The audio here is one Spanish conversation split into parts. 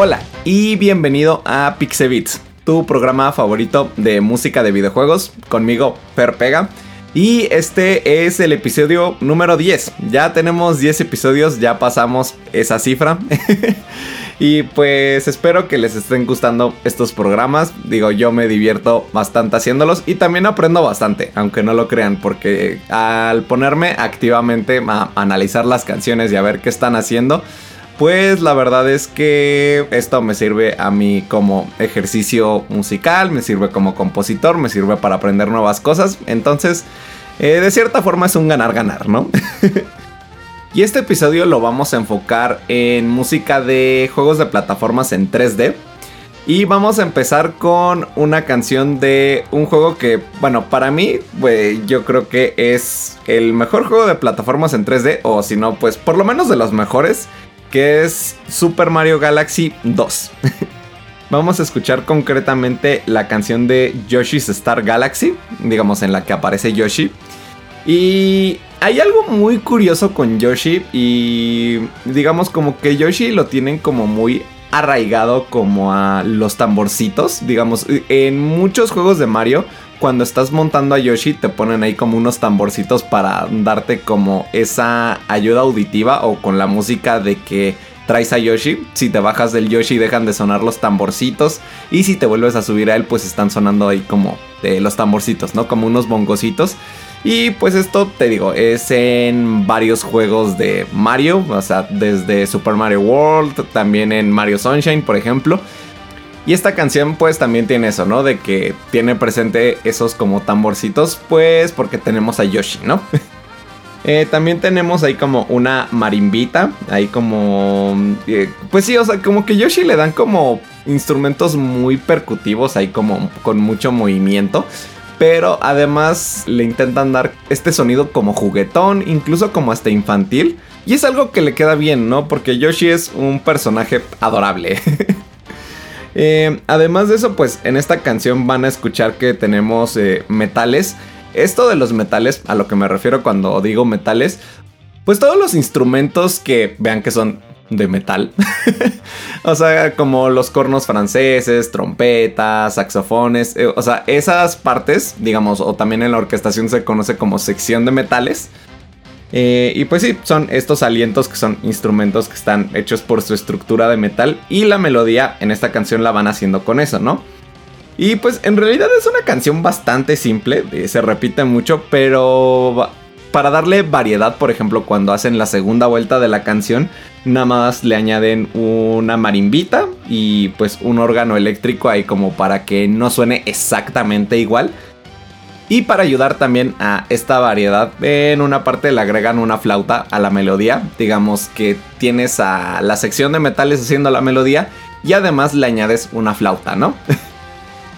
Hola y bienvenido a Pixebits, tu programa favorito de música de videojuegos, conmigo Per Pega. Y este es el episodio número 10. Ya tenemos 10 episodios, ya pasamos esa cifra. y pues espero que les estén gustando estos programas. Digo, yo me divierto bastante haciéndolos y también aprendo bastante, aunque no lo crean, porque al ponerme activamente a analizar las canciones y a ver qué están haciendo, pues la verdad es que esto me sirve a mí como ejercicio musical, me sirve como compositor, me sirve para aprender nuevas cosas. Entonces, eh, de cierta forma es un ganar-ganar, ¿no? y este episodio lo vamos a enfocar en música de juegos de plataformas en 3D. Y vamos a empezar con una canción de un juego que, bueno, para mí, yo creo que es el mejor juego de plataformas en 3D, o si no, pues por lo menos de los mejores que es Super Mario Galaxy 2. Vamos a escuchar concretamente la canción de Yoshi's Star Galaxy, digamos en la que aparece Yoshi. Y hay algo muy curioso con Yoshi y digamos como que Yoshi lo tienen como muy arraigado como a los tamborcitos, digamos, en muchos juegos de Mario cuando estás montando a Yoshi te ponen ahí como unos tamborcitos para darte como esa ayuda auditiva o con la música de que traes a Yoshi. Si te bajas del Yoshi dejan de sonar los tamborcitos y si te vuelves a subir a él pues están sonando ahí como eh, los tamborcitos, ¿no? Como unos bongocitos. Y pues esto te digo, es en varios juegos de Mario, o sea, desde Super Mario World, también en Mario Sunshine, por ejemplo. Y esta canción pues también tiene eso, ¿no? De que tiene presente esos como tamborcitos, pues porque tenemos a Yoshi, ¿no? Eh, también tenemos ahí como una marimbita, ahí como... Eh, pues sí, o sea, como que Yoshi le dan como instrumentos muy percutivos, ahí como con mucho movimiento. Pero además le intentan dar este sonido como juguetón, incluso como hasta infantil. Y es algo que le queda bien, ¿no? Porque Yoshi es un personaje adorable. Eh, además de eso, pues en esta canción van a escuchar que tenemos eh, metales. Esto de los metales, a lo que me refiero cuando digo metales, pues todos los instrumentos que vean que son de metal. o sea, como los cornos franceses, trompetas, saxofones. Eh, o sea, esas partes, digamos, o también en la orquestación se conoce como sección de metales. Eh, y pues sí, son estos alientos que son instrumentos que están hechos por su estructura de metal y la melodía en esta canción la van haciendo con eso, ¿no? Y pues en realidad es una canción bastante simple, eh, se repite mucho, pero para darle variedad, por ejemplo, cuando hacen la segunda vuelta de la canción, nada más le añaden una marimbita y pues un órgano eléctrico ahí como para que no suene exactamente igual y para ayudar también a esta variedad, en una parte le agregan una flauta a la melodía. Digamos que tienes a la sección de metales haciendo la melodía y además le añades una flauta, ¿no?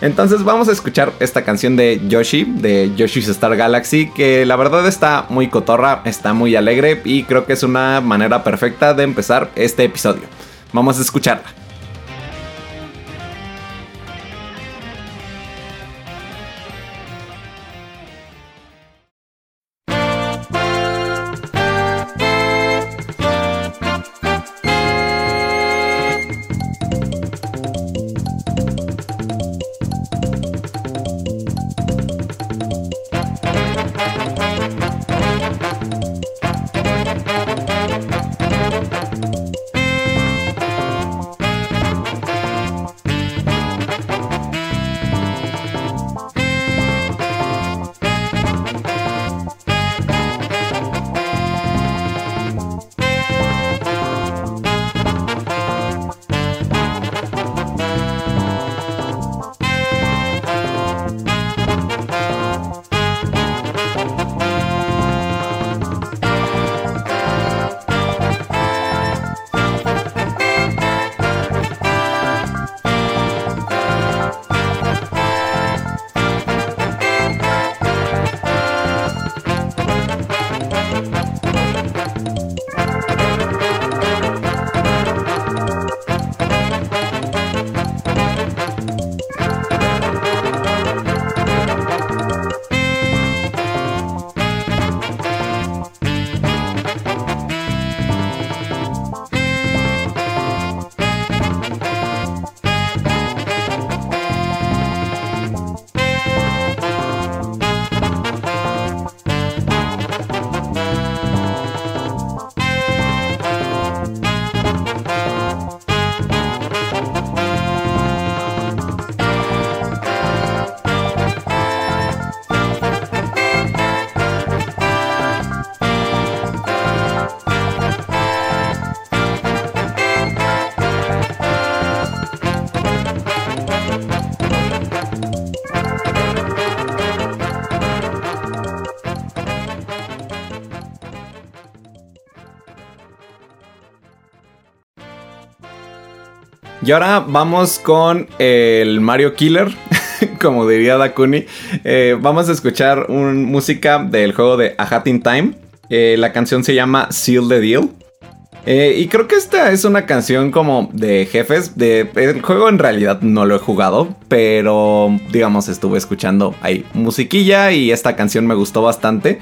Entonces vamos a escuchar esta canción de Yoshi, de Yoshi's Star Galaxy, que la verdad está muy cotorra, está muy alegre y creo que es una manera perfecta de empezar este episodio. Vamos a escucharla. Y ahora vamos con el Mario Killer, como diría Dakuni. Eh, vamos a escuchar un, música del juego de A Hat in Time. Eh, la canción se llama Seal the Deal. Eh, y creo que esta es una canción como de jefes. De, el juego en realidad no lo he jugado, pero digamos estuve escuchando ahí musiquilla y esta canción me gustó bastante.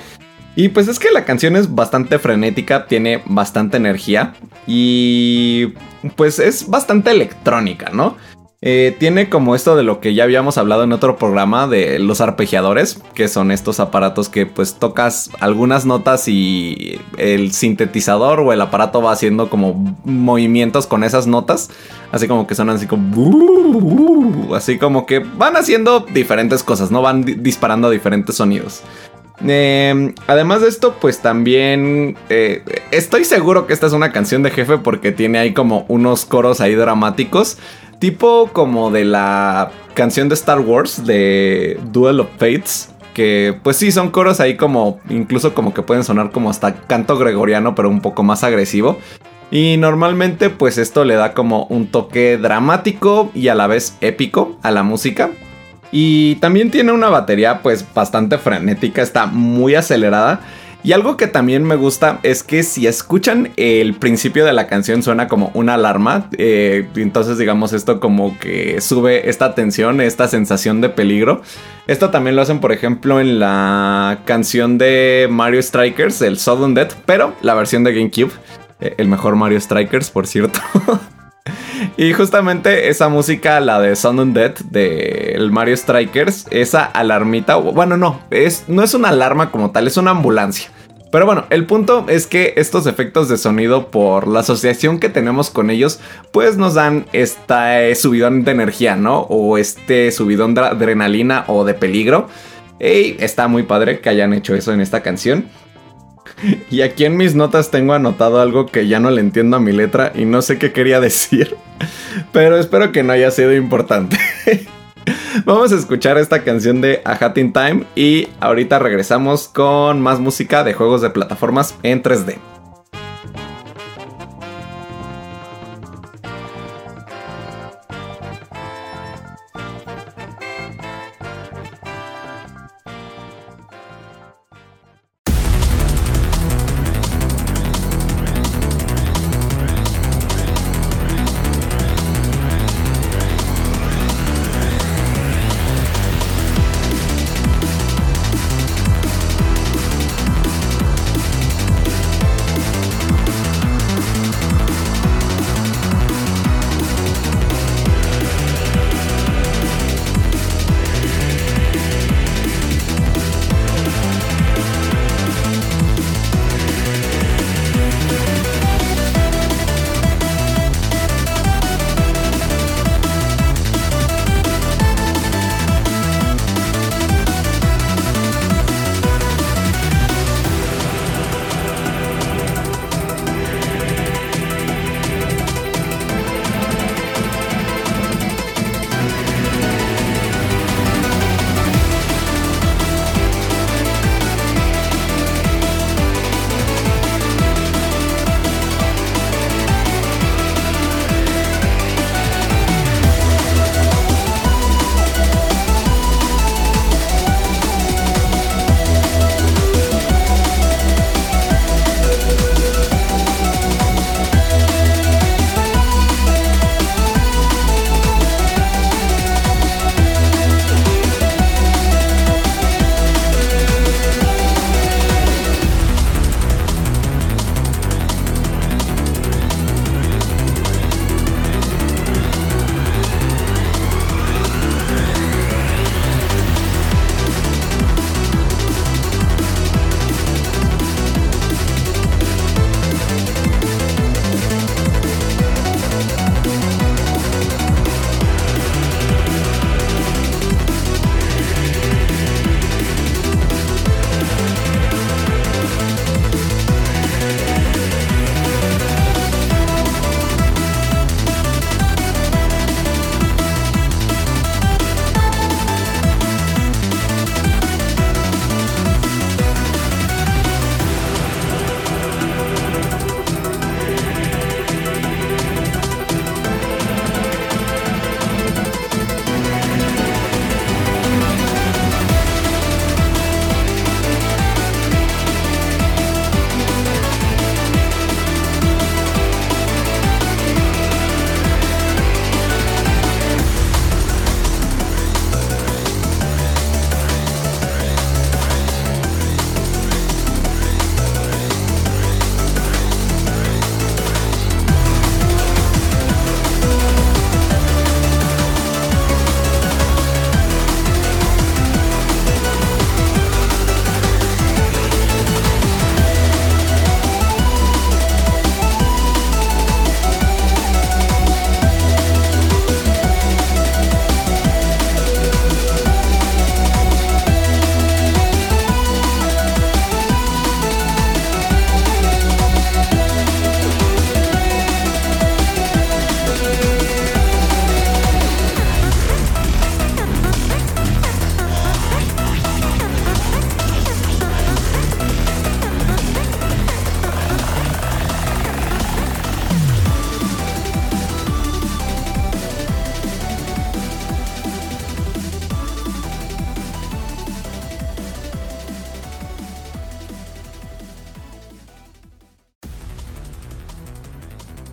Y pues es que la canción es bastante frenética, tiene bastante energía y pues es bastante electrónica, ¿no? Eh, tiene como esto de lo que ya habíamos hablado en otro programa de los arpegiadores, que son estos aparatos que pues tocas algunas notas y el sintetizador o el aparato va haciendo como movimientos con esas notas, así como que son así como... Así como que van haciendo diferentes cosas, ¿no? Van disparando diferentes sonidos. Em, además de esto, pues también eh, estoy seguro que esta es una canción de jefe porque tiene ahí como unos coros ahí dramáticos. Tipo como de la canción de Star Wars de Duel of Fates. Que pues sí, son coros ahí como, incluso como que pueden sonar como hasta canto gregoriano, pero un poco más agresivo. Y normalmente pues esto le da como un toque dramático y a la vez épico a la música. Y también tiene una batería pues bastante frenética, está muy acelerada. Y algo que también me gusta es que si escuchan el principio de la canción suena como una alarma. Eh, entonces digamos esto como que sube esta tensión, esta sensación de peligro. Esto también lo hacen por ejemplo en la canción de Mario Strikers, el Sudden Death, pero la versión de GameCube. Eh, el mejor Mario Strikers, por cierto. Y justamente esa música, la de Sound Dead del Mario Strikers, esa alarmita, bueno, no, es, no es una alarma como tal, es una ambulancia. Pero bueno, el punto es que estos efectos de sonido, por la asociación que tenemos con ellos, pues nos dan este subidón de energía, ¿no? O este subidón de adrenalina o de peligro. Y está muy padre que hayan hecho eso en esta canción. Y aquí en mis notas tengo anotado algo que ya no le entiendo a mi letra y no sé qué quería decir. Pero espero que no haya sido importante. Vamos a escuchar esta canción de A Hat in Time y ahorita regresamos con más música de juegos de plataformas en 3D.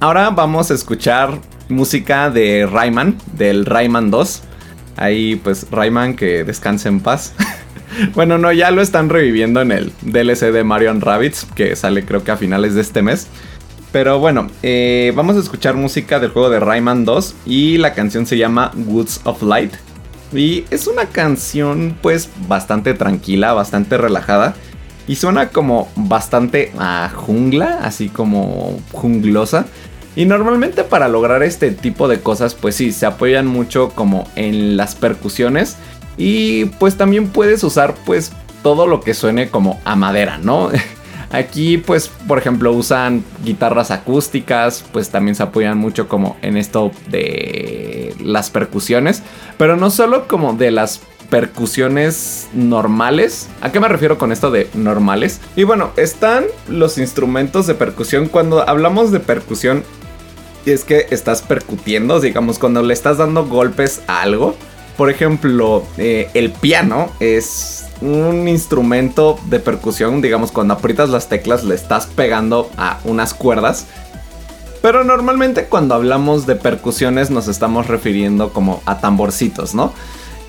Ahora vamos a escuchar música de Rayman, del Rayman 2. Ahí pues Rayman que descanse en paz. bueno, no, ya lo están reviviendo en el DLC de Mario Rabbits, que sale creo que a finales de este mes. Pero bueno, eh, vamos a escuchar música del juego de Rayman 2 y la canción se llama Woods of Light. Y es una canción pues bastante tranquila, bastante relajada. Y suena como bastante a jungla, así como junglosa. Y normalmente para lograr este tipo de cosas pues sí, se apoyan mucho como en las percusiones. Y pues también puedes usar pues todo lo que suene como a madera, ¿no? Aquí pues por ejemplo usan guitarras acústicas, pues también se apoyan mucho como en esto de las percusiones, pero no solo como de las percusiones normales. ¿A qué me refiero con esto de normales? Y bueno, están los instrumentos de percusión. Cuando hablamos de percusión, es que estás percutiendo, digamos, cuando le estás dando golpes a algo. Por ejemplo, eh, el piano es un instrumento de percusión, digamos, cuando aprietas las teclas le estás pegando a unas cuerdas. Pero normalmente cuando hablamos de percusiones nos estamos refiriendo como a tamborcitos, ¿no?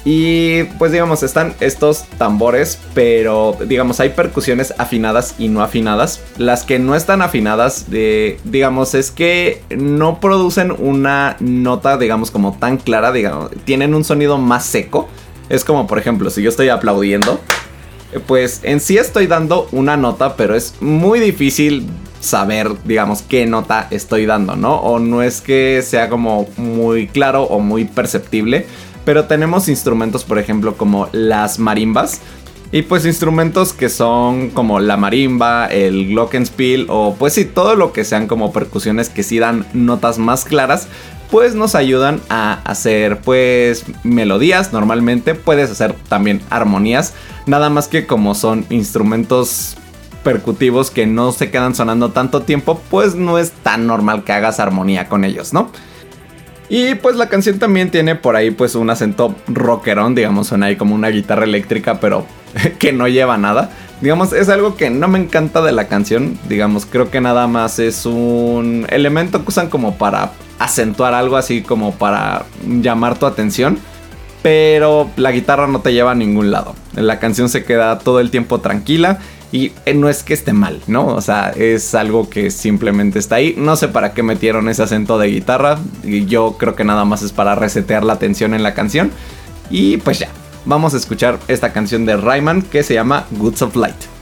Y pues digamos, están estos tambores, pero digamos, hay percusiones afinadas y no afinadas. Las que no están afinadas, digamos, es que no producen una nota, digamos, como tan clara, digamos, tienen un sonido más seco. Es como, por ejemplo, si yo estoy aplaudiendo, pues en sí estoy dando una nota, pero es muy difícil saber, digamos, qué nota estoy dando, ¿no? O no es que sea como muy claro o muy perceptible pero tenemos instrumentos, por ejemplo, como las marimbas. Y pues instrumentos que son como la marimba, el glockenspiel o pues sí, todo lo que sean como percusiones que sí dan notas más claras, pues nos ayudan a hacer pues melodías normalmente, puedes hacer también armonías, nada más que como son instrumentos percutivos que no se quedan sonando tanto tiempo, pues no es tan normal que hagas armonía con ellos, ¿no? Y pues la canción también tiene por ahí pues un acento rockerón, digamos, suena ahí como una guitarra eléctrica, pero que no lleva nada. Digamos, es algo que no me encanta de la canción, digamos, creo que nada más es un elemento que usan como para acentuar algo así como para llamar tu atención. Pero la guitarra no te lleva a ningún lado. La canción se queda todo el tiempo tranquila y eh, no es que esté mal, ¿no? O sea, es algo que simplemente está ahí. No sé para qué metieron ese acento de guitarra. Yo creo que nada más es para resetear la tensión en la canción. Y pues ya, vamos a escuchar esta canción de Rayman que se llama Goods of Light.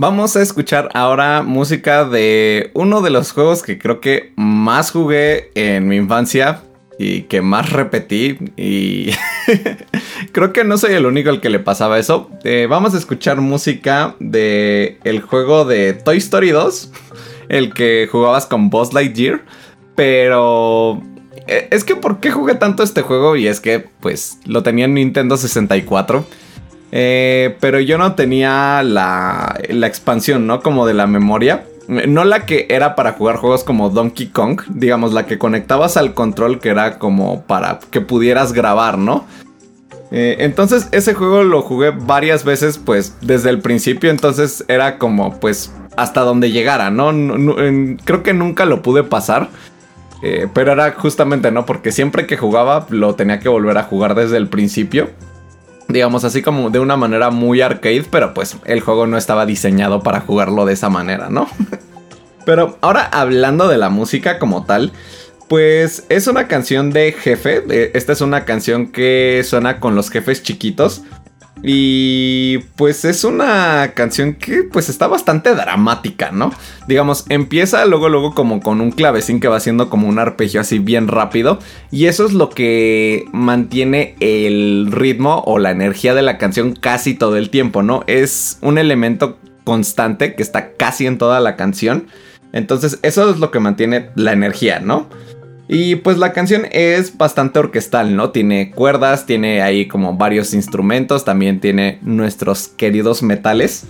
Vamos a escuchar ahora música de uno de los juegos que creo que más jugué en mi infancia y que más repetí y creo que no soy el único al que le pasaba eso. Eh, vamos a escuchar música de el juego de Toy Story 2, el que jugabas con Buzz Lightyear. pero eh, es que ¿por qué jugué tanto este juego? Y es que pues lo tenía en Nintendo 64. Eh, pero yo no tenía la, expansión, ¿no? Como de la memoria. No la que era para jugar juegos como Donkey Kong, digamos, la que conectabas al control que era como para que pudieras grabar, ¿no? Eh, entonces ese juego lo jugué varias veces pues desde el principio, entonces era como pues hasta donde llegara, ¿no? creo que nunca lo pude pasar. Eh, pero era justamente, ¿no? Porque siempre que jugaba lo tenía que volver a jugar desde el principio. Digamos así como de una manera muy arcade, pero pues el juego no estaba diseñado para jugarlo de esa manera, ¿no? pero ahora hablando de la música como tal, pues es una canción de jefe. Eh, esta es una canción que suena con los jefes chiquitos. Y pues es una canción que pues está bastante dramática, ¿no? Digamos, empieza luego luego como con un clavecín que va haciendo como un arpegio así bien rápido y eso es lo que mantiene el ritmo o la energía de la canción casi todo el tiempo, ¿no? Es un elemento constante que está casi en toda la canción. Entonces, eso es lo que mantiene la energía, ¿no? Y pues la canción es bastante orquestal, ¿no? Tiene cuerdas, tiene ahí como varios instrumentos, también tiene nuestros queridos metales.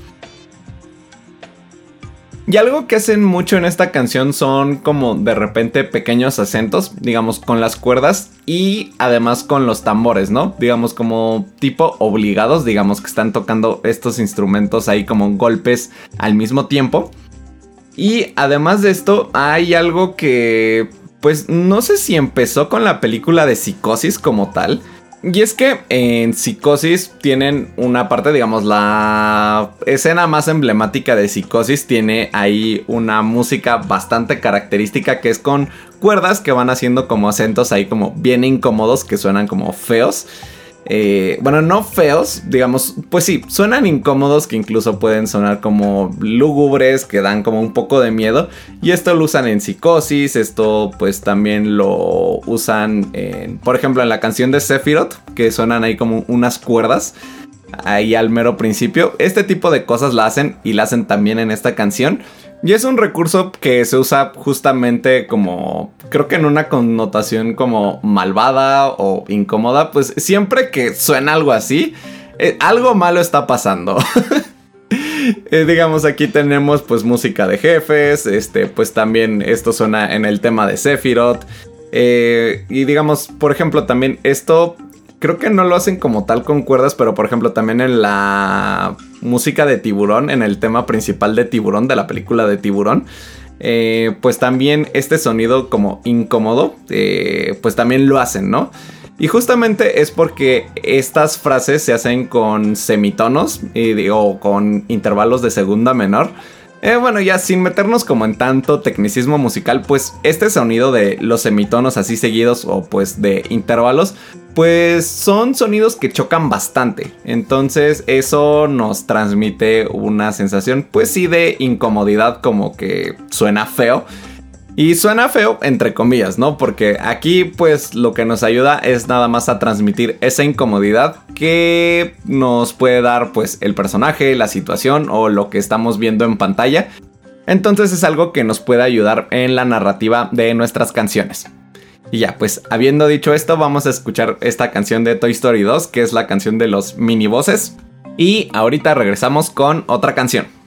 Y algo que hacen mucho en esta canción son como de repente pequeños acentos, digamos, con las cuerdas y además con los tambores, ¿no? Digamos como tipo obligados, digamos que están tocando estos instrumentos ahí como golpes al mismo tiempo. Y además de esto hay algo que pues no sé si empezó con la película de Psicosis como tal. Y es que en Psicosis tienen una parte, digamos, la escena más emblemática de Psicosis tiene ahí una música bastante característica que es con cuerdas que van haciendo como acentos ahí como bien incómodos que suenan como feos. Eh, bueno, no feos, digamos, pues sí, suenan incómodos que incluso pueden sonar como lúgubres, que dan como un poco de miedo. Y esto lo usan en psicosis, esto pues también lo usan, en, por ejemplo, en la canción de Sephiroth, que suenan ahí como unas cuerdas. Ahí al mero principio. Este tipo de cosas la hacen y la hacen también en esta canción. Y es un recurso que se usa justamente como, creo que en una connotación como malvada o incómoda, pues siempre que suena algo así, eh, algo malo está pasando. Eh, digamos, aquí tenemos pues música de jefes, este, pues también esto suena en el tema de Sephiroth. Eh, y digamos, por ejemplo, también esto creo que no lo hacen como tal con cuerdas, pero por ejemplo también en la música de tiburón, en el tema principal de tiburón, de la película de tiburón. Eh, pues también este sonido como incómodo, eh, pues también lo hacen, ¿no? Y justamente es porque estas frases se hacen con semitonos o con intervalos de segunda menor. Eh, bueno, ya sin meternos como en tanto tecnicismo musical, pues este sonido de los semitonos así seguidos o pues de intervalos, pues son sonidos que chocan bastante. Entonces eso nos transmite una sensación pues sí de incomodidad como que suena feo. Y suena feo, entre comillas, ¿no? Porque aquí pues lo que nos ayuda es nada más a transmitir esa incomodidad que nos puede dar pues el personaje, la situación o lo que estamos viendo en pantalla. Entonces es algo que nos puede ayudar en la narrativa de nuestras canciones. Y ya, pues habiendo dicho esto, vamos a escuchar esta canción de Toy Story 2, que es la canción de los mini voces. Y ahorita regresamos con otra canción.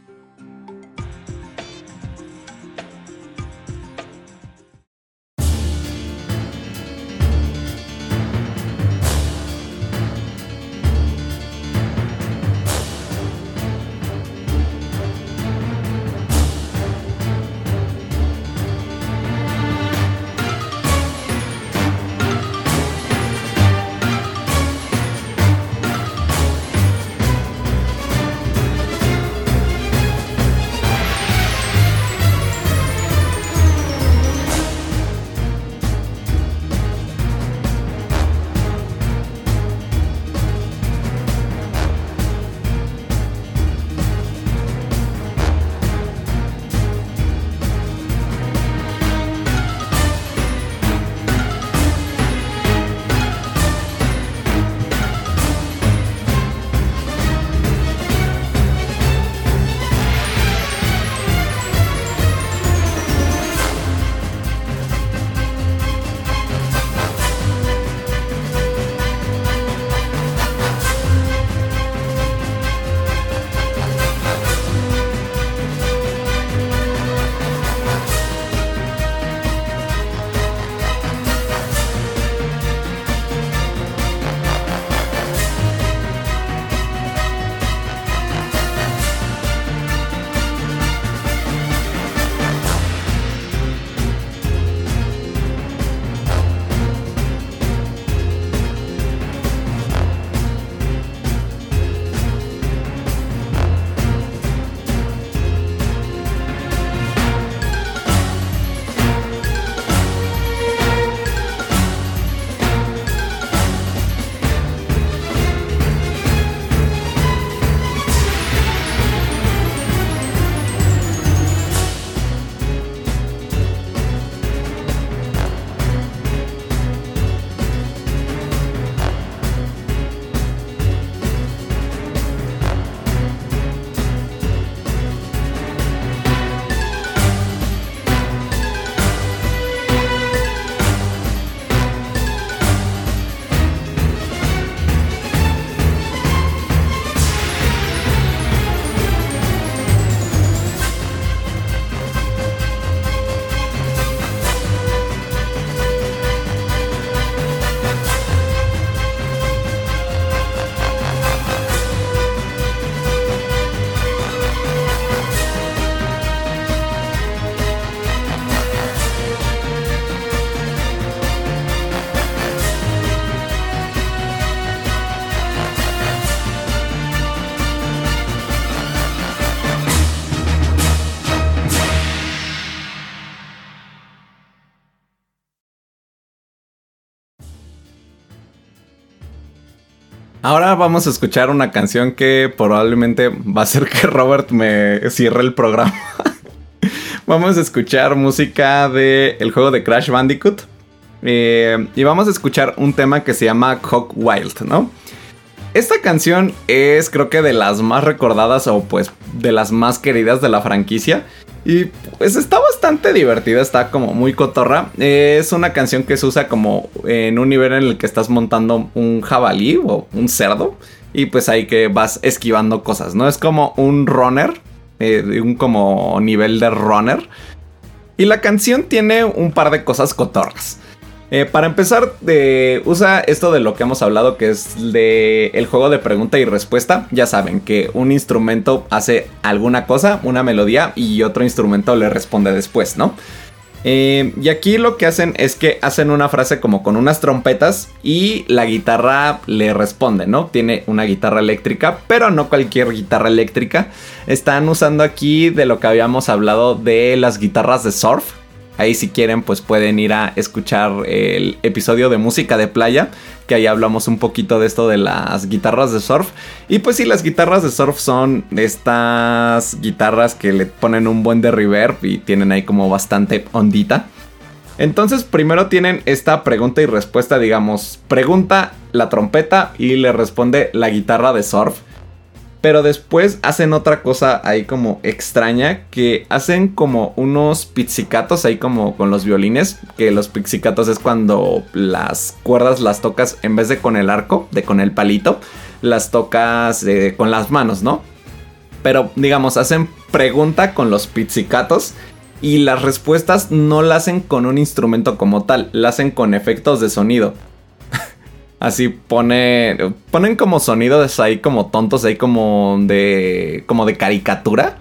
Ahora vamos a escuchar una canción que probablemente va a hacer que Robert me cierre el programa. vamos a escuchar música del el juego de Crash Bandicoot. Eh, y vamos a escuchar un tema que se llama Hawk Wild, ¿no? Esta canción es creo que de las más recordadas o pues de las más queridas de la franquicia. Y pues está bastante divertida, está como muy cotorra. Es una canción que se usa como en un nivel en el que estás montando un jabalí o un cerdo. Y pues ahí que vas esquivando cosas, ¿no? Es como un runner, eh, un como nivel de runner. Y la canción tiene un par de cosas cotorras. Eh, para empezar, usa esto de lo que hemos hablado, que es de el juego de pregunta y respuesta. Ya saben que un instrumento hace alguna cosa, una melodía, y otro instrumento le responde después, ¿no? Eh, y aquí lo que hacen es que hacen una frase como con unas trompetas y la guitarra le responde, ¿no? Tiene una guitarra eléctrica, pero no cualquier guitarra eléctrica. Están usando aquí de lo que habíamos hablado de las guitarras de surf, Ahí si quieren pues pueden ir a escuchar el episodio de música de playa, que ahí hablamos un poquito de esto de las guitarras de surf. Y pues sí, las guitarras de surf son estas guitarras que le ponen un buen de reverb y tienen ahí como bastante ondita. Entonces primero tienen esta pregunta y respuesta, digamos, pregunta la trompeta y le responde la guitarra de surf. Pero después hacen otra cosa ahí como extraña, que hacen como unos pizzicatos ahí como con los violines, que los pizzicatos es cuando las cuerdas las tocas en vez de con el arco, de con el palito, las tocas eh, con las manos, ¿no? Pero digamos, hacen pregunta con los pizzicatos y las respuestas no la hacen con un instrumento como tal, la hacen con efectos de sonido. Así pone. Ponen como sonidos ahí como tontos, ahí como de. como de caricatura.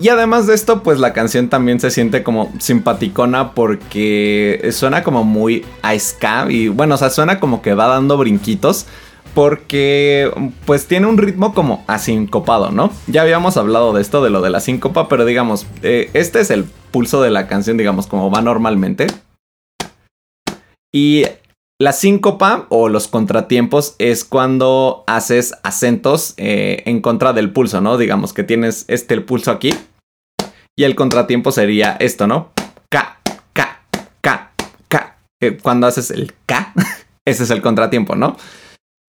Y además de esto, pues la canción también se siente como simpaticona porque suena como muy a ska. Y bueno, o sea, suena como que va dando brinquitos. Porque pues tiene un ritmo como asincopado, ¿no? Ya habíamos hablado de esto, de lo de la síncopa, pero digamos, eh, este es el pulso de la canción, digamos, como va normalmente. Y la síncopa o los contratiempos es cuando haces acentos eh, en contra del pulso, ¿no? Digamos que tienes este el pulso aquí y el contratiempo sería esto, ¿no? K, K, K, K. Eh, cuando haces el K, ese es el contratiempo, ¿no?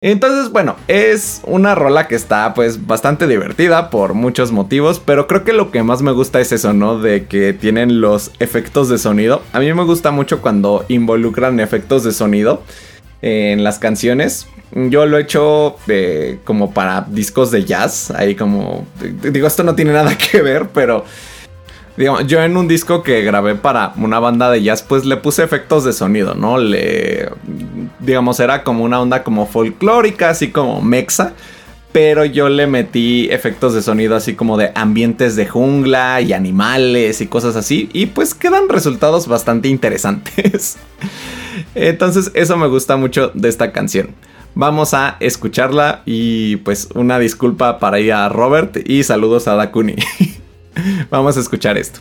Entonces, bueno, es una rola que está pues bastante divertida por muchos motivos, pero creo que lo que más me gusta es eso, ¿no? De que tienen los efectos de sonido. A mí me gusta mucho cuando involucran efectos de sonido en las canciones. Yo lo he hecho eh, como para discos de jazz, ahí como... Digo, esto no tiene nada que ver, pero yo en un disco que grabé para una banda de jazz, pues le puse efectos de sonido, ¿no? Le, digamos, era como una onda como folclórica, así como mexa. Pero yo le metí efectos de sonido así como de ambientes de jungla y animales y cosas así. Y pues quedan resultados bastante interesantes. Entonces eso me gusta mucho de esta canción. Vamos a escucharla y pues una disculpa para ir a Robert y saludos a Dakuni. Vamos a escuchar esto.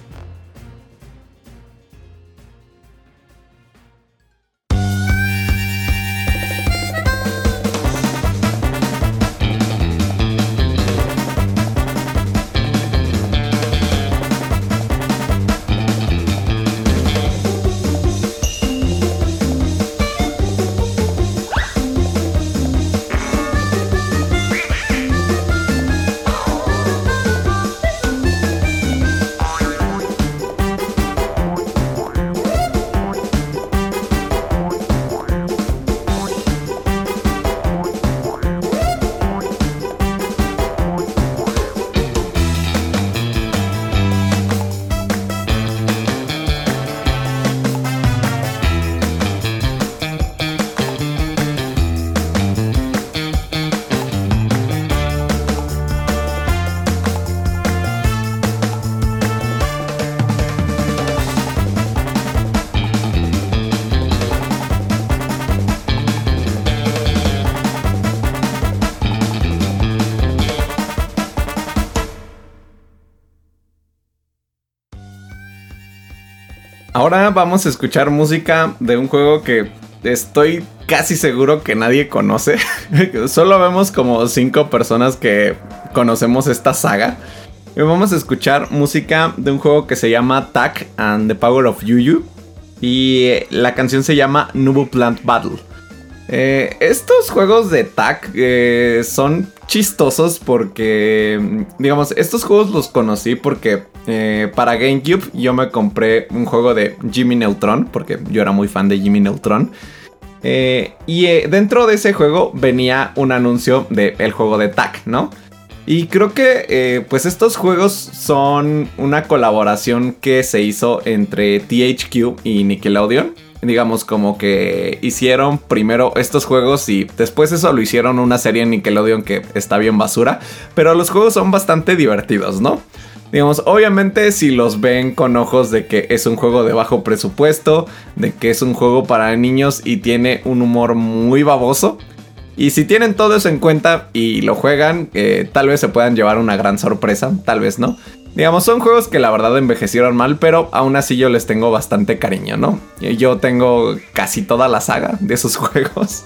Ahora vamos a escuchar música de un juego que estoy casi seguro que nadie conoce. Solo vemos como cinco personas que conocemos esta saga. Y vamos a escuchar música de un juego que se llama Tack and the Power of Yuyu. Y la canción se llama Nubu Plant Battle. Eh, estos juegos de TAC eh, son chistosos porque, digamos, estos juegos los conocí porque eh, para GameCube yo me compré un juego de Jimmy Neutron, porque yo era muy fan de Jimmy Neutron. y dentro de ese juego venía un anuncio del juego de TAC, ¿no? Y creo que pues estos juegos son una colaboración que se hizo entre THQ y Nickelodeon digamos como que hicieron primero estos juegos y después eso lo hicieron una serie en Nickelodeon que está bien basura, pero los juegos son bastante divertidos, ¿no? Digamos, obviamente si los ven con ojos de que es un juego de bajo presupuesto, de que es un juego para niños y tiene un humor muy baboso. Y si tienen todo eso en cuenta y lo juegan, eh, tal vez se puedan llevar una gran sorpresa, tal vez no. Digamos, son juegos que la verdad envejecieron mal, pero aún así yo les tengo bastante cariño, ¿no? Yo tengo casi toda la saga de esos juegos.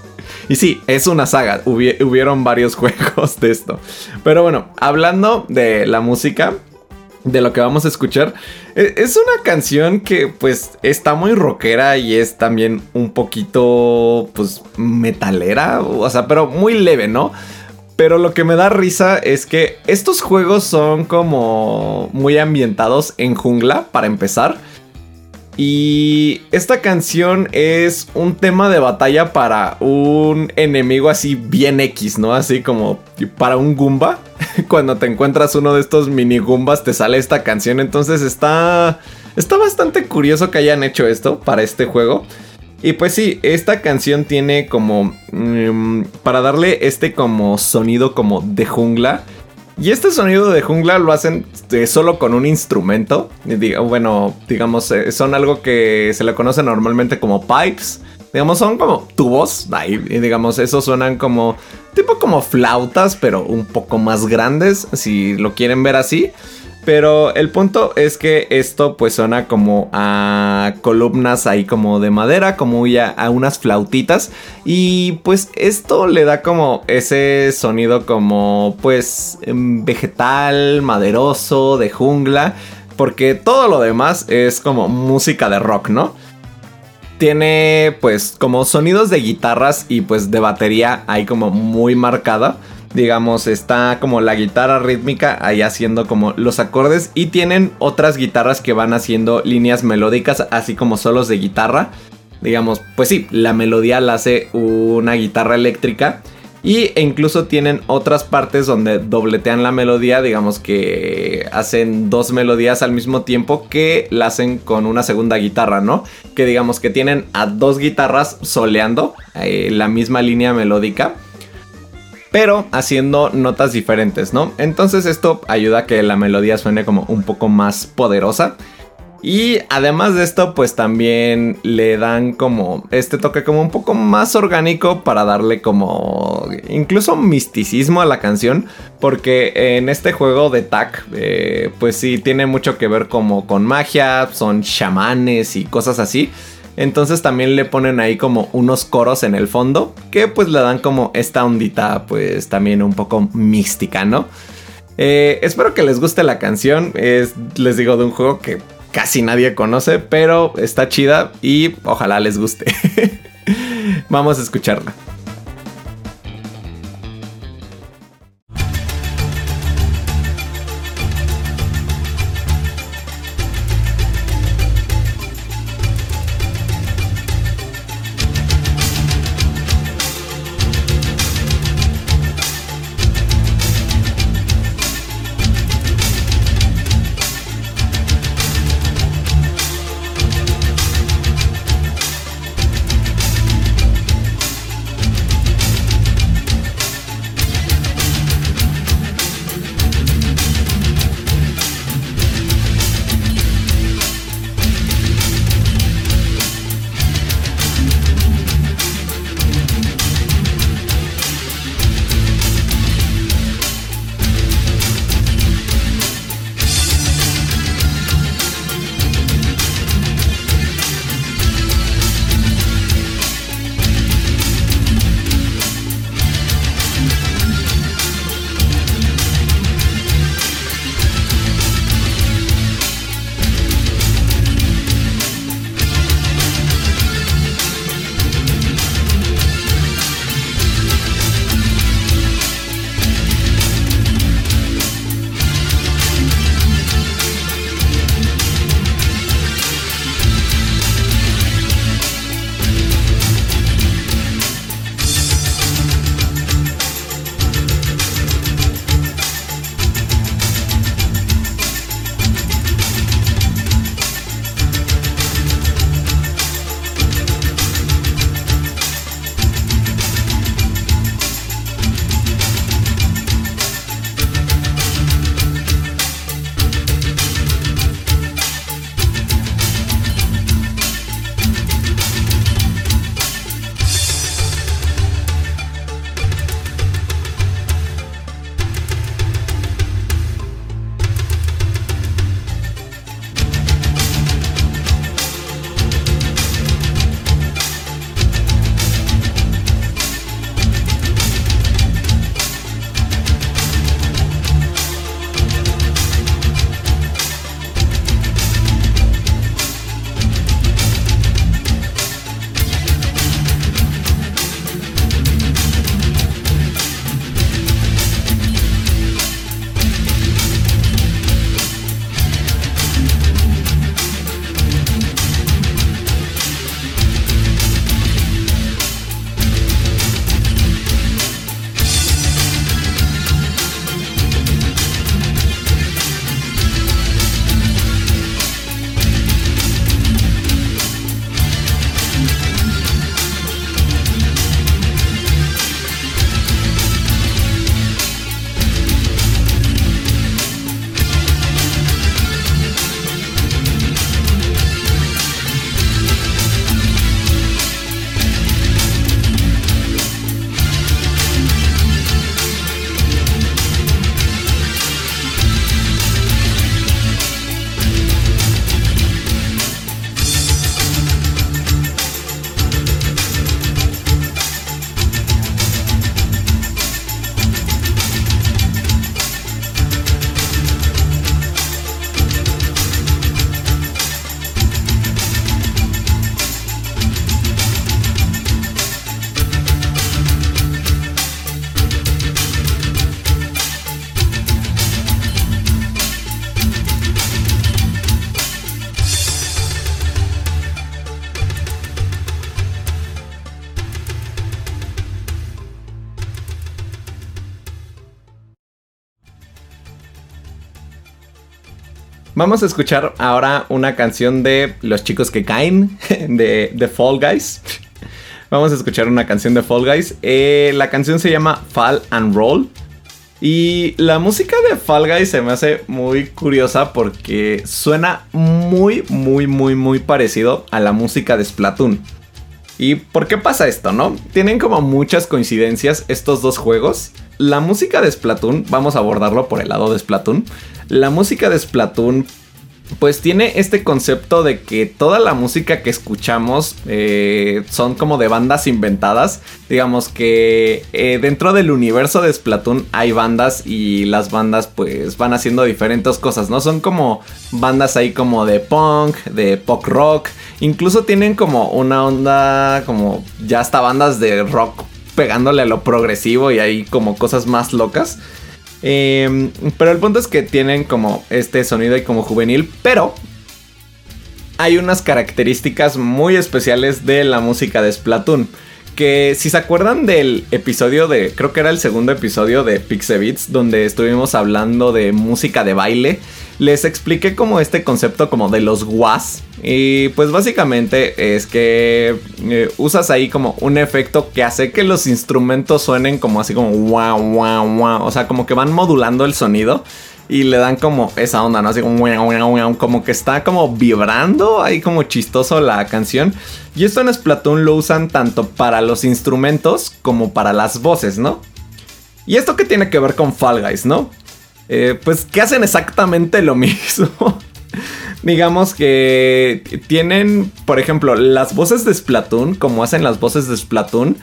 Y sí, es una saga, hubieron varios juegos de esto. Pero bueno, hablando de la música, de lo que vamos a escuchar, e, es una canción que pues está muy rockera y es también un poquito pues metalera, o sea, pero muy leve, ¿no? Pero lo que me da risa es que estos juegos son como muy ambientados en jungla, para empezar. Y esta canción es un tema de batalla para un enemigo así bien X, ¿no? Así como para un Goomba. Cuando te encuentras uno de estos mini Goombas te sale esta canción. Entonces está... Está bastante curioso que hayan hecho esto para este juego. Y pues sí, esta canción tiene como... Mm, para darle este como sonido como de jungla. Y este sonido de jungla lo hacen eh, solo con un instrumento. Bueno, digamos, eh, son algo que se le conoce normalmente como pipes. Digamos, son como tubos. y digamos, esos suenan como... Tipo como flautas, pero un poco más grandes, si lo quieren ver así. Pero el punto es que esto pues suena como a columnas ahí como de madera, como ya a unas flautitas. Y pues esto le da como ese sonido como pues em, vegetal, maderoso, de jungla. Porque todo lo demás es como música de rock, ¿no? Tiene pues como sonidos de guitarras y pues de batería ahí como muy marcada digamos, está como la guitarra rítmica ahí haciendo como los acordes y tienen otras guitarras que van haciendo líneas melódicas, así como solos de guitarra. Digamos, pues sí, la melodía la hace una guitarra eléctrica. Y e incluso tienen otras partes donde dobletean la melodía, digamos que hacen dos melodías al mismo tiempo que la hacen con una segunda guitarra, ¿no? Que digamos que tienen a dos guitarras soleando eh, la misma línea melódica pero haciendo notas diferentes, ¿no? Entonces esto ayuda a que la melodía suene como un poco más poderosa. Y además de esto, pues también le dan como este toque como un poco más orgánico para darle como incluso misticismo a la canción. Porque en este juego de TAC, eh, pues sí, tiene mucho que ver como con magia, son chamanes y cosas así. Entonces también le ponen ahí como unos coros en el fondo que pues le dan como esta ondita pues también un poco mística, ¿no? Eh, espero que les guste la canción. Es, les digo, de un juego que casi nadie conoce, pero está chida y ojalá les guste. Vamos a escucharla. Vamos a escuchar ahora una canción de Los chicos que caen, de, de Fall Guys. Vamos a escuchar una canción de Fall Guys. Eh, la canción se llama Fall and Roll. Y la música de Fall Guys se me hace muy curiosa porque suena muy, muy, muy, muy parecido a la música de Splatoon. ¿Y por qué pasa esto, no? Tienen como muchas coincidencias estos dos juegos. La música de Splatoon, vamos a abordarlo por el lado de Splatoon. La música de Splatoon pues tiene este concepto de que toda la música que escuchamos eh, son como de bandas inventadas. Digamos que eh, dentro del universo de Splatoon hay bandas y las bandas pues van haciendo diferentes cosas, ¿no? Son como bandas ahí como de punk, de pop rock. Incluso tienen como una onda como ya hasta bandas de rock pegándole a lo progresivo y hay como cosas más locas. Em, pero el punto es que tienen como este sonido y como juvenil, pero hay unas características muy especiales de la música de Splatoon. Que si se acuerdan del episodio de, creo que era el segundo episodio de Pixebits, donde estuvimos hablando de música de baile, les expliqué como este concepto como de los was. Y pues básicamente es que eh, usas ahí como un efecto que hace que los instrumentos suenen como así como wow, wow, wow. O sea, como que van modulando el sonido y le dan como esa onda, ¿no? Así como como que está como vibrando, ahí como chistoso la canción. Y esto en Splatoon lo usan tanto para los instrumentos como para las voces, ¿no? ¿Y esto qué tiene que ver con Fall Guys, no? Eh, pues que hacen exactamente lo mismo. Digamos que tienen, por ejemplo, las voces de Splatoon, como hacen las voces de Splatoon,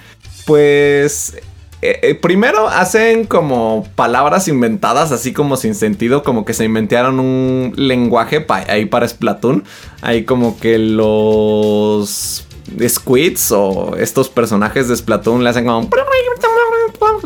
pues eh, eh, primero hacen como palabras inventadas, así como sin sentido, como que se inventaron un lenguaje ahí para Splatoon. Ahí como que los squids o estos personajes de Splatoon le hacen como...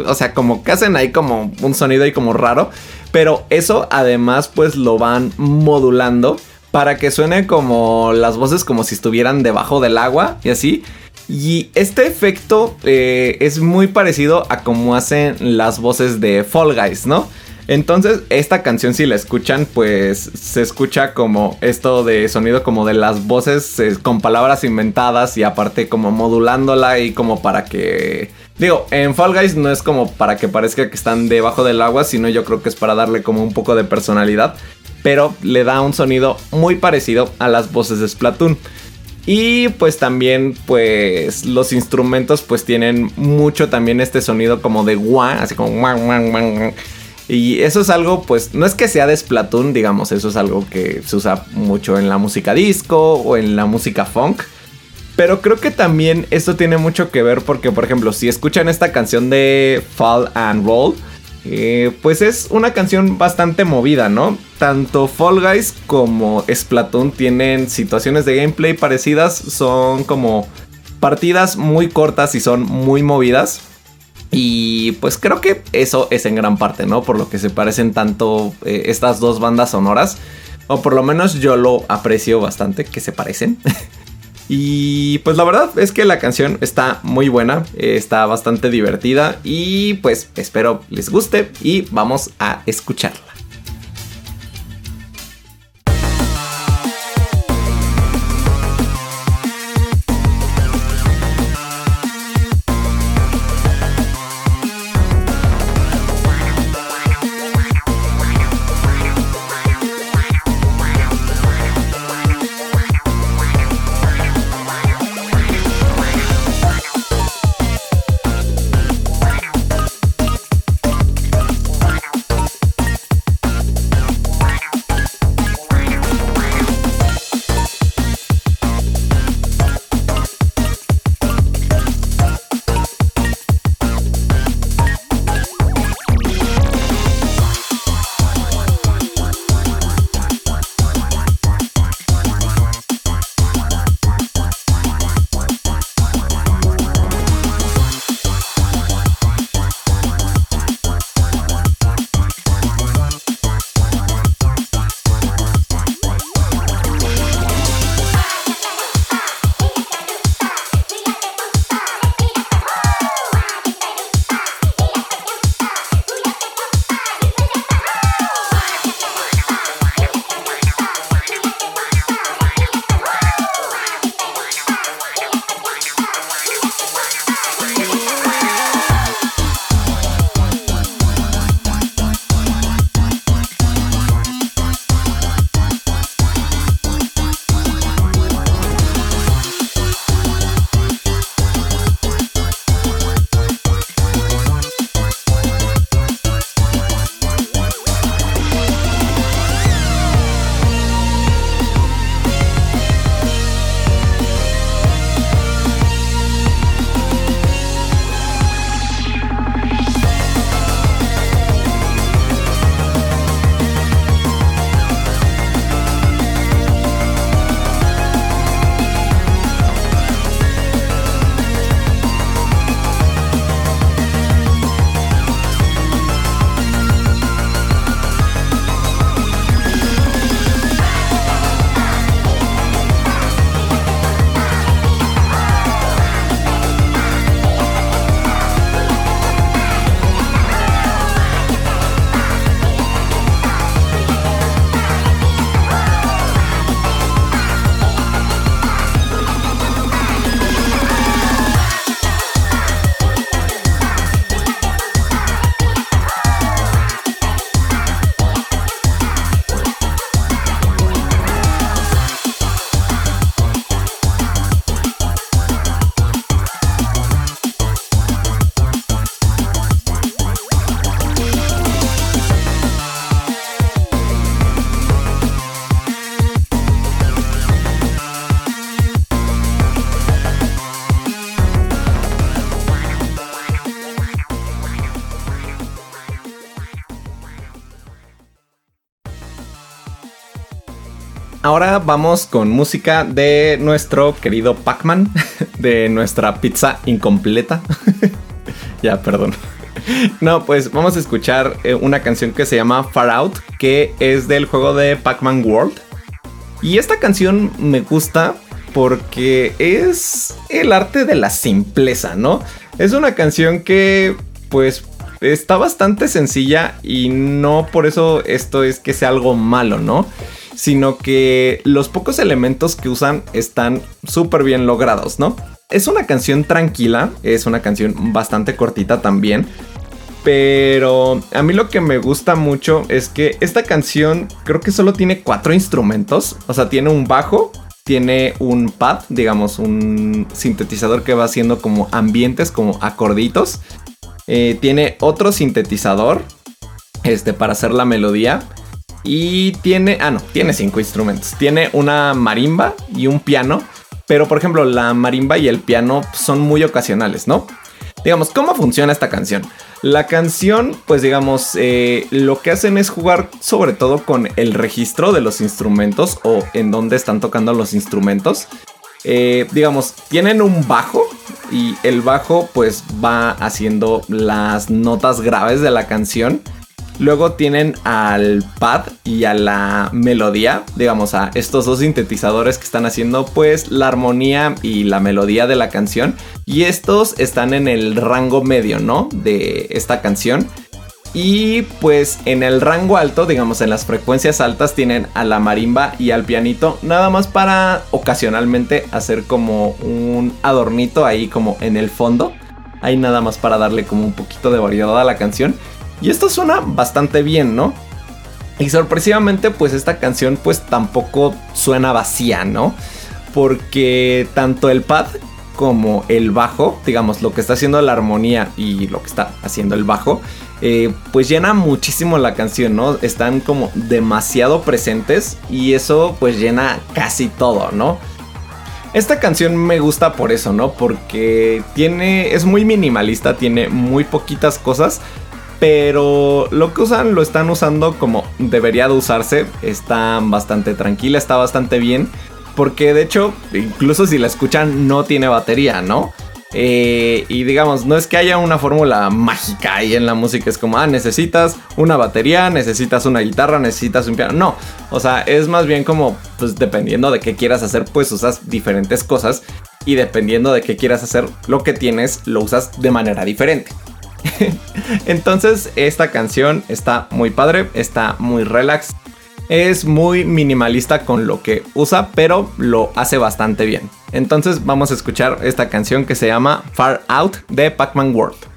O sea, como que hacen ahí como un sonido ahí como raro. Pero eso además pues lo van modulando para que suene como las voces como si estuvieran debajo del agua y así. Y este efecto eh, es muy parecido a como hacen las voces de Fall Guys, ¿no? Entonces, esta canción, si la escuchan, pues se escucha como esto de sonido como de las voces eh, con palabras inventadas y aparte como modulándola y como para que Digo, en Fall Guys no es como para que parezca que están debajo del agua, sino yo creo que es para darle como un poco de personalidad. Pero le da un sonido muy parecido a las voces de Splatoon. Y pues también pues los instrumentos pues tienen mucho también este sonido como de wah, así como wah, wah, wah, Y eso es algo pues no es que sea de Splatoon, digamos, eso es algo que se usa mucho en la música disco o en la música funk. Pero creo que también esto tiene mucho que ver porque, por ejemplo, si escuchan esta canción de Fall and Roll, eh, pues es una canción bastante movida, ¿no? Tanto Fall Guys como Splatoon tienen situaciones de gameplay parecidas, son como partidas muy cortas y son muy movidas. Y pues creo que eso es en gran parte, ¿no? Por lo que se parecen tanto eh, estas dos bandas sonoras. O por lo menos yo lo aprecio bastante, que se parecen. Y pues la verdad es que la canción está muy buena, está bastante divertida y pues espero les guste y vamos a escucharla. Ahora vamos con música de nuestro querido Pac-Man, de nuestra pizza incompleta. ya, perdón. No, pues vamos a escuchar eh, una canción que se llama Far Out, que es del juego de Pac-Man World. Y esta canción me gusta porque es el arte de la simpleza, ¿no? Es una canción que pues está bastante sencilla y no por eso esto es que sea algo malo, ¿no? Sino que los pocos elementos que usan están súper bien logrados, ¿no? Es una canción tranquila, es una canción bastante cortita también, pero a mí lo que me gusta mucho es que esta canción creo que solo tiene cuatro instrumentos. O sea, tiene un bajo, tiene un pad, digamos, un sintetizador que va haciendo como ambientes, como acorditos. Eh, tiene otro sintetizador, este, para hacer la melodía. Y tiene, ah, no, tiene cinco instrumentos. Tiene una marimba y un piano. Pero, por ejemplo, la marimba y el piano son muy ocasionales, ¿no? Digamos, ¿cómo funciona esta canción? La canción, pues digamos, eh, lo que hacen es jugar sobre todo con el registro de los instrumentos o en dónde están tocando los instrumentos. Eh, digamos, tienen un bajo y el bajo pues va haciendo las notas graves de la canción Luego tienen al pad y a la melodía, digamos a estos dos sintetizadores que están haciendo pues la armonía y la melodía de la canción. Y estos están en el rango medio, ¿no? De esta canción. Y pues en el rango alto, digamos en las frecuencias altas, tienen a la marimba y al pianito, nada más para ocasionalmente hacer como un adornito ahí como en el fondo. Ahí nada más para darle como un poquito de variedad a la canción. Y esto suena bastante bien, ¿no? Y sorpresivamente, pues esta canción pues tampoco suena vacía, ¿no? Porque tanto el pad como el bajo, digamos, lo que está haciendo la armonía y lo que está haciendo el bajo, eh, pues llena muchísimo la canción, ¿no? Están como demasiado presentes y eso pues llena casi todo, ¿no? Esta canción me gusta por eso, ¿no? Porque tiene, es muy minimalista, tiene muy poquitas cosas, pero lo que usan lo están usando como debería de usarse. Está bastante tranquila, está bastante bien. Porque de hecho, incluso si la escuchan, no tiene batería, ¿no? Eh, y digamos, no es que haya una fórmula mágica ahí en la música. Es como, ah, necesitas una batería, necesitas una guitarra, necesitas un piano. No, o sea, es más bien como, pues dependiendo de qué quieras hacer, pues usas diferentes cosas. Y dependiendo de qué quieras hacer, lo que tienes, lo usas de manera diferente. Entonces esta canción está muy padre, está muy relax. Es muy minimalista con lo que usa, pero lo hace bastante bien. Entonces vamos a escuchar esta canción que se llama Far Out de Pac-Man World.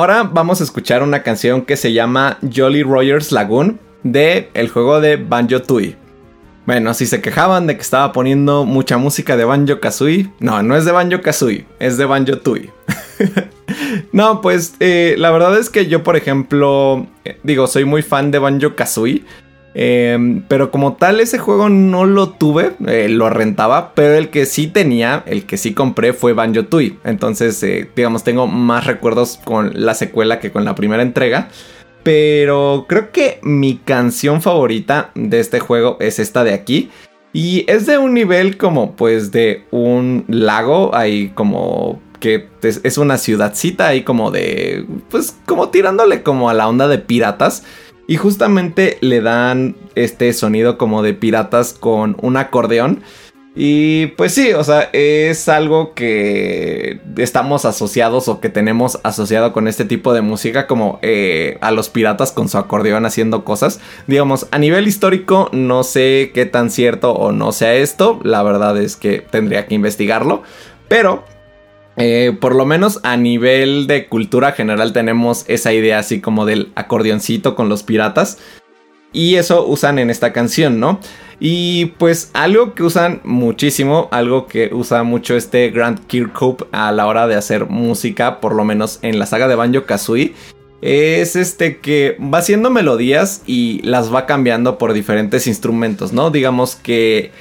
Ahora vamos a escuchar una canción que se llama Jolly Rogers Lagoon de el juego de Banjo Tooie. Bueno, si se quejaban de que estaba poniendo mucha música de Banjo Kazooie, no, no es de Banjo Kazooie, es de Banjo Tooie. no, pues eh, la verdad es que yo, por ejemplo, eh, digo, soy muy fan de Banjo Kazooie. Em, pero como tal, ese juego no lo tuve, eh, lo rentaba, pero el que sí tenía, el que sí compré fue Banjo Tooie. Entonces, digamos, tengo más recuerdos con la secuela que con la primera entrega. Pero creo que mi canción favorita de este juego es esta de aquí. Y es de un nivel como pues de un lago, ahí como que es, una ciudadcita ahí como de, pues como tirándole como a la onda de piratas. Y justamente le dan este sonido como de piratas con un acordeón. Y pues sí, o sea, es algo que estamos asociados o que tenemos asociado con este tipo de música como eh, a los piratas con su acordeón haciendo cosas. Digamos, a nivel histórico no sé qué tan cierto o no sea esto, la verdad es que tendría que investigarlo, pero eh, por lo menos a nivel de cultura general tenemos esa idea así como del acordeoncito con los piratas. Y eso usan en esta canción, ¿no? Y pues algo que usan muchísimo, algo que usa mucho este Grant Kirkhope a la hora de hacer música, por lo menos en la saga de Banjo Kazooie, es este que va haciendo melodías y las va cambiando por diferentes instrumentos, ¿no? Digamos que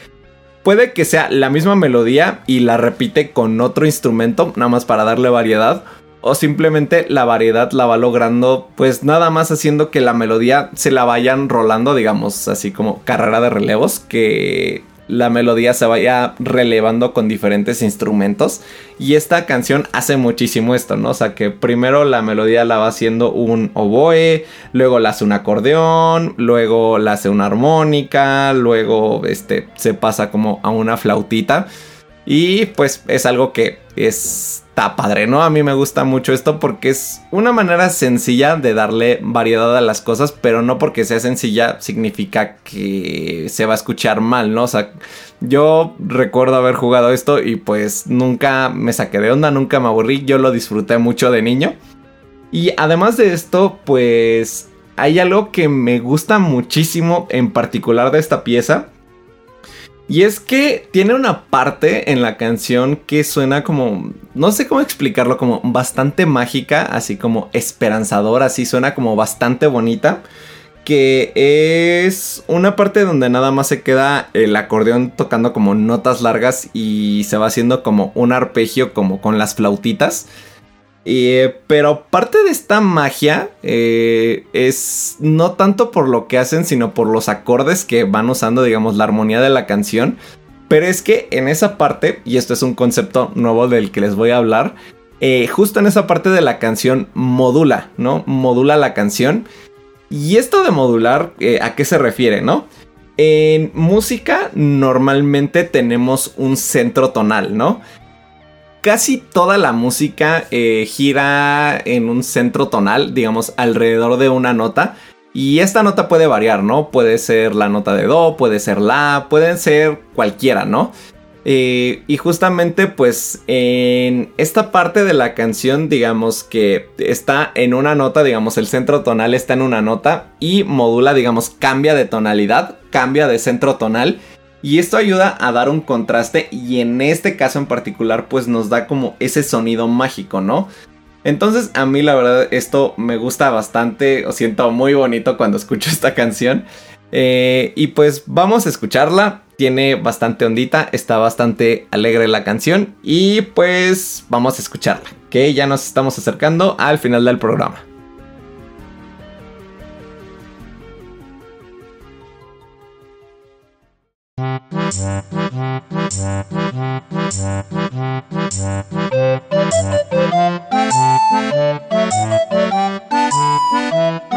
puede que sea la misma melodía y la repite con otro instrumento, nada más para darle variedad o simplemente la variedad la va logrando pues nada más haciendo que la melodía se la vayan rolando digamos así como carrera de relevos que la melodía se vaya relevando con diferentes instrumentos y esta canción hace muchísimo esto, ¿no? O sea que primero la melodía la va haciendo un oboe, luego la hace un acordeón, luego la hace una armónica, luego este se pasa como a una flautita y pues es algo que es padre, ¿no? A mí me gusta mucho esto porque es una manera sencilla de darle variedad a las cosas, pero no porque sea sencilla significa que se va a escuchar mal, ¿no? O sea, yo recuerdo haber jugado esto y pues nunca me saqué de onda, nunca me aburrí, yo lo disfruté mucho de niño. Y además de esto, pues hay algo que me gusta muchísimo en particular de esta pieza y es que tiene una parte en la canción que suena como, no sé cómo explicarlo, como bastante mágica, así como esperanzadora, así suena como bastante bonita. Que es una parte donde nada más se queda el acordeón tocando como notas largas y se va haciendo como un arpegio como con las flautitas. Eh, pero parte de esta magia eh, es no tanto por lo que hacen, sino por los acordes que van usando, digamos, la armonía de la canción. Pero es que en esa parte, y esto es un concepto nuevo del que les voy a hablar, eh, justo en esa parte de la canción modula, ¿no? Modula la canción. Y esto de modular, ¿a qué se refiere, no? En música normalmente tenemos un centro tonal, ¿no? Casi toda la música eh, gira en un centro tonal, digamos, alrededor de una nota. Y esta nota puede variar, ¿no? Puede ser la nota de Do, puede ser La, pueden ser cualquiera, ¿no? Eh, y justamente pues en esta parte de la canción digamos que está en una nota, digamos el centro tonal está en una nota y modula, digamos, cambia de tonalidad, cambia de centro tonal y esto ayuda a dar un contraste y en este caso en particular pues nos da como ese sonido mágico, ¿no? Entonces a mí la verdad esto me gusta bastante, o siento muy bonito cuando escucho esta canción. Eh, y pues vamos a escucharla, tiene bastante ondita, está bastante alegre la canción y pues vamos a escucharla, que ya nos estamos acercando al final del programa. Thank you.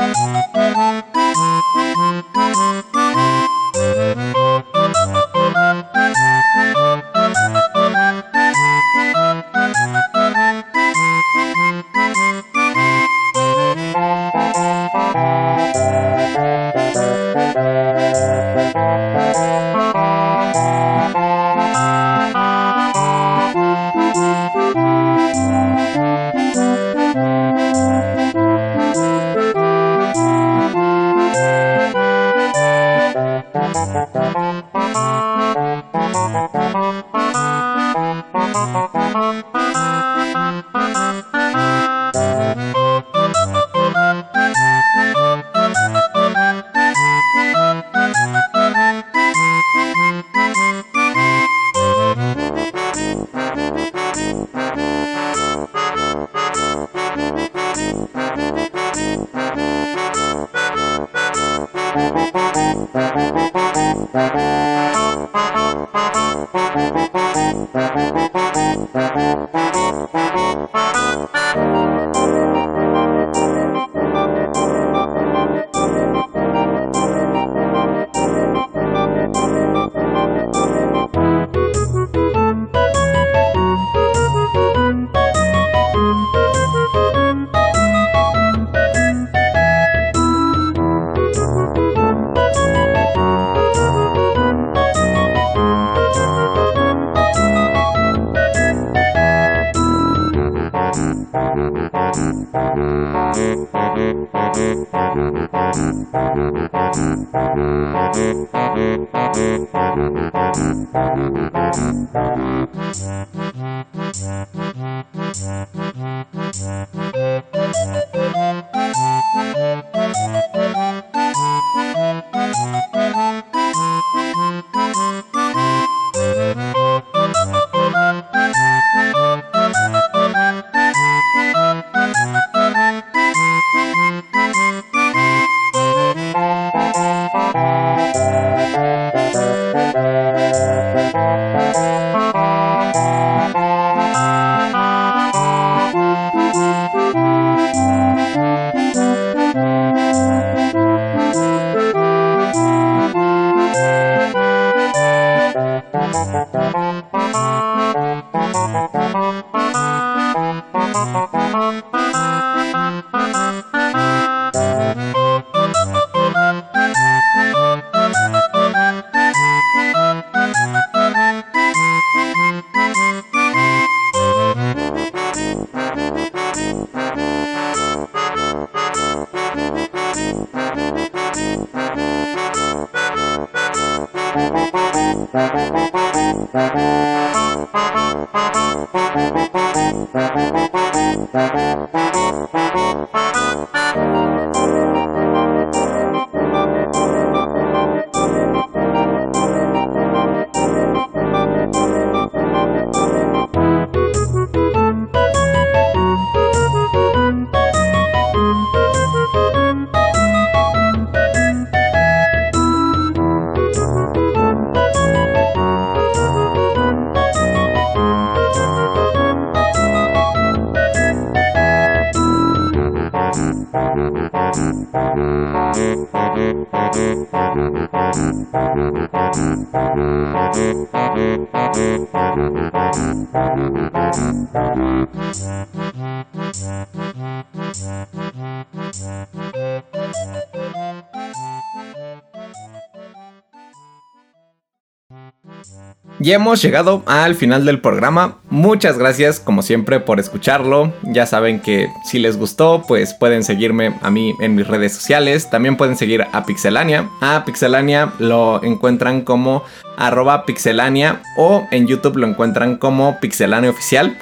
Y hemos llegado al final del programa. Muchas gracias como siempre por escucharlo. Ya saben que si les gustó pues pueden seguirme a mí en mis redes sociales. También pueden seguir a Pixelania. A Pixelania lo encuentran como arroba pixelania o en YouTube lo encuentran como pixelania oficial.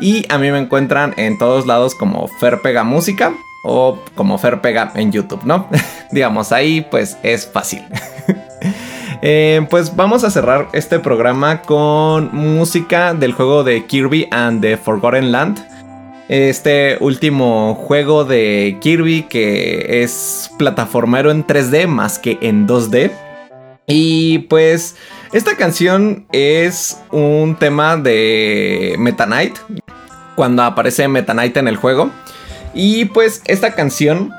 Y a mí me encuentran en todos lados como Ferpega Música o como Ferpega en YouTube, ¿no? Digamos, ahí pues es fácil. Eh, pues vamos a cerrar este programa con música del juego de Kirby and the Forgotten Land. Este último juego de Kirby que es plataformero en 3D más que en 2D. Y pues esta canción es un tema de Meta Knight. Cuando aparece Meta Knight en el juego. Y pues esta canción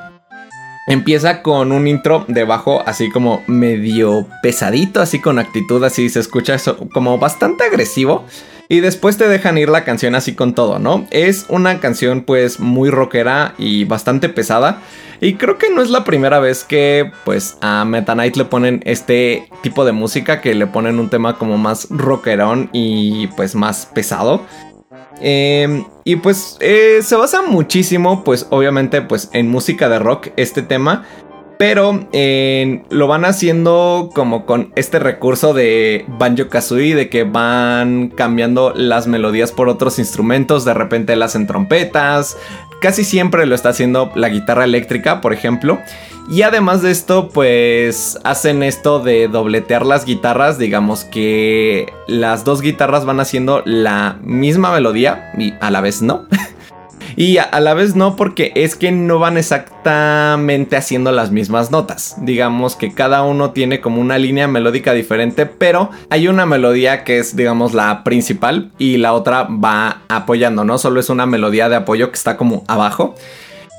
Empieza con un intro de bajo así como medio pesadito, así con actitud, así se escucha eso como bastante agresivo. Y después te dejan ir la canción así con todo, ¿no? Es una canción pues muy rockera y bastante pesada. Y creo que no es la primera vez que pues a Meta Knight le ponen este tipo de música, que le ponen un tema como más rockerón y pues más pesado. Em, y pues eh, se basa muchísimo, pues obviamente, pues en música de rock este tema. Pero lo van haciendo como con este recurso de Banjo Kazooie, de que van cambiando las melodías por otros instrumentos. De repente las hacen trompetas. Casi siempre lo está haciendo la guitarra eléctrica, por ejemplo. Y además de esto, pues hacen esto de dobletear las guitarras. Digamos que las dos guitarras van haciendo la misma melodía y a la vez no. y a, la vez no porque es que no van exactamente haciendo las mismas notas. Digamos que cada uno tiene como una línea melódica diferente, pero hay una melodía que es, digamos, la principal y la otra va apoyando, ¿no? Solo es una melodía de apoyo que está como abajo.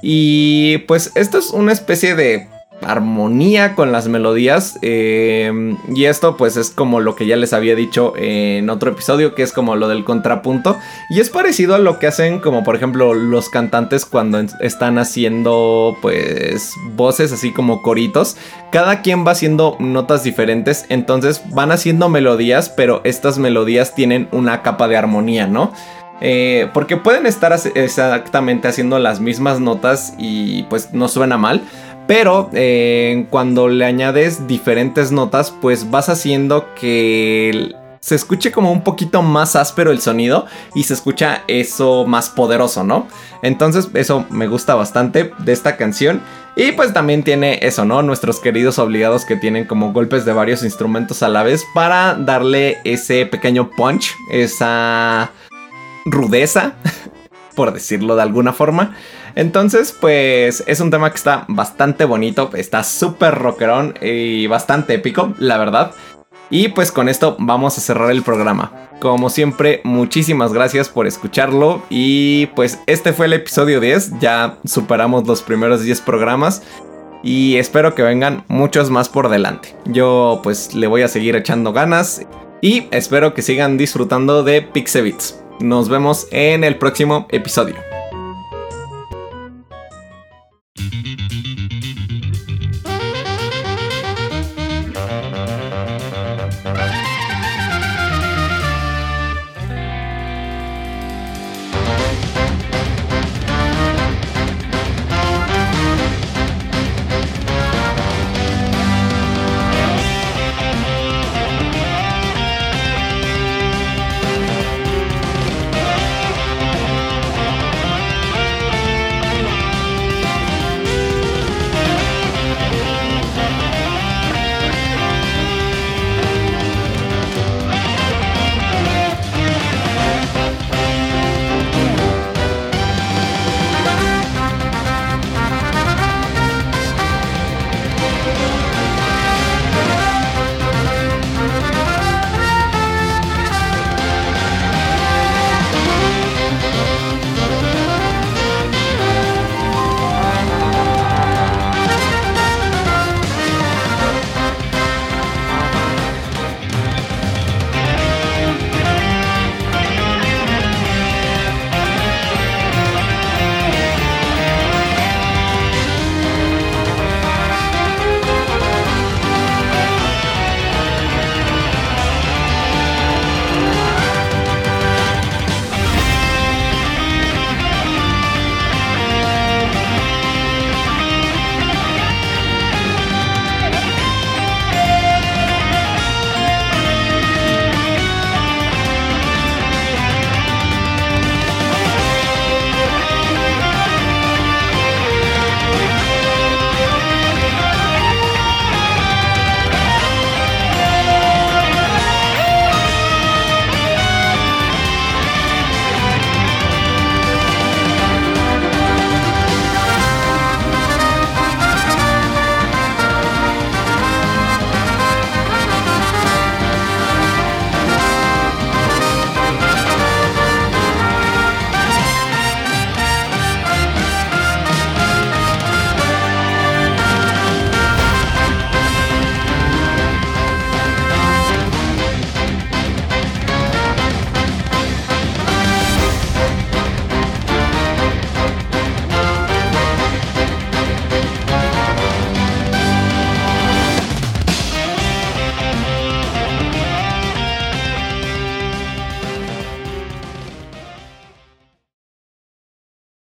Y pues esto es una especie de armonía con las melodías eh, y esto pues es como lo que ya les había dicho en otro episodio que es como lo del contrapunto y es parecido a lo que hacen como por ejemplo los cantantes cuando están haciendo pues voces así como coritos cada quien va haciendo notas diferentes entonces van haciendo melodías pero estas melodías tienen una capa de armonía no Eh, porque pueden estar exactamente haciendo las mismas notas y pues no suena mal. Pero eh, cuando le añades diferentes notas, pues vas haciendo que se escuche como un poquito más áspero el sonido y se escucha eso más poderoso, ¿no? Entonces eso me gusta bastante de esta canción. Y pues también tiene eso, ¿no? Nuestros queridos obligados que tienen como golpes de varios instrumentos a la vez para darle ese pequeño punch, esa rudeza, por decirlo de alguna forma. Entonces, pues es un tema que está bastante bonito, está súper rockerón y bastante épico, la verdad. Y pues con esto vamos a cerrar el programa. Como siempre, muchísimas gracias por escucharlo. Y pues este fue el episodio 10. Ya superamos los primeros 10 programas. Y espero que vengan muchos más por delante. Yo pues le voy a seguir echando ganas. Y espero que sigan disfrutando de Pixebits. Nos vemos en el próximo episodio.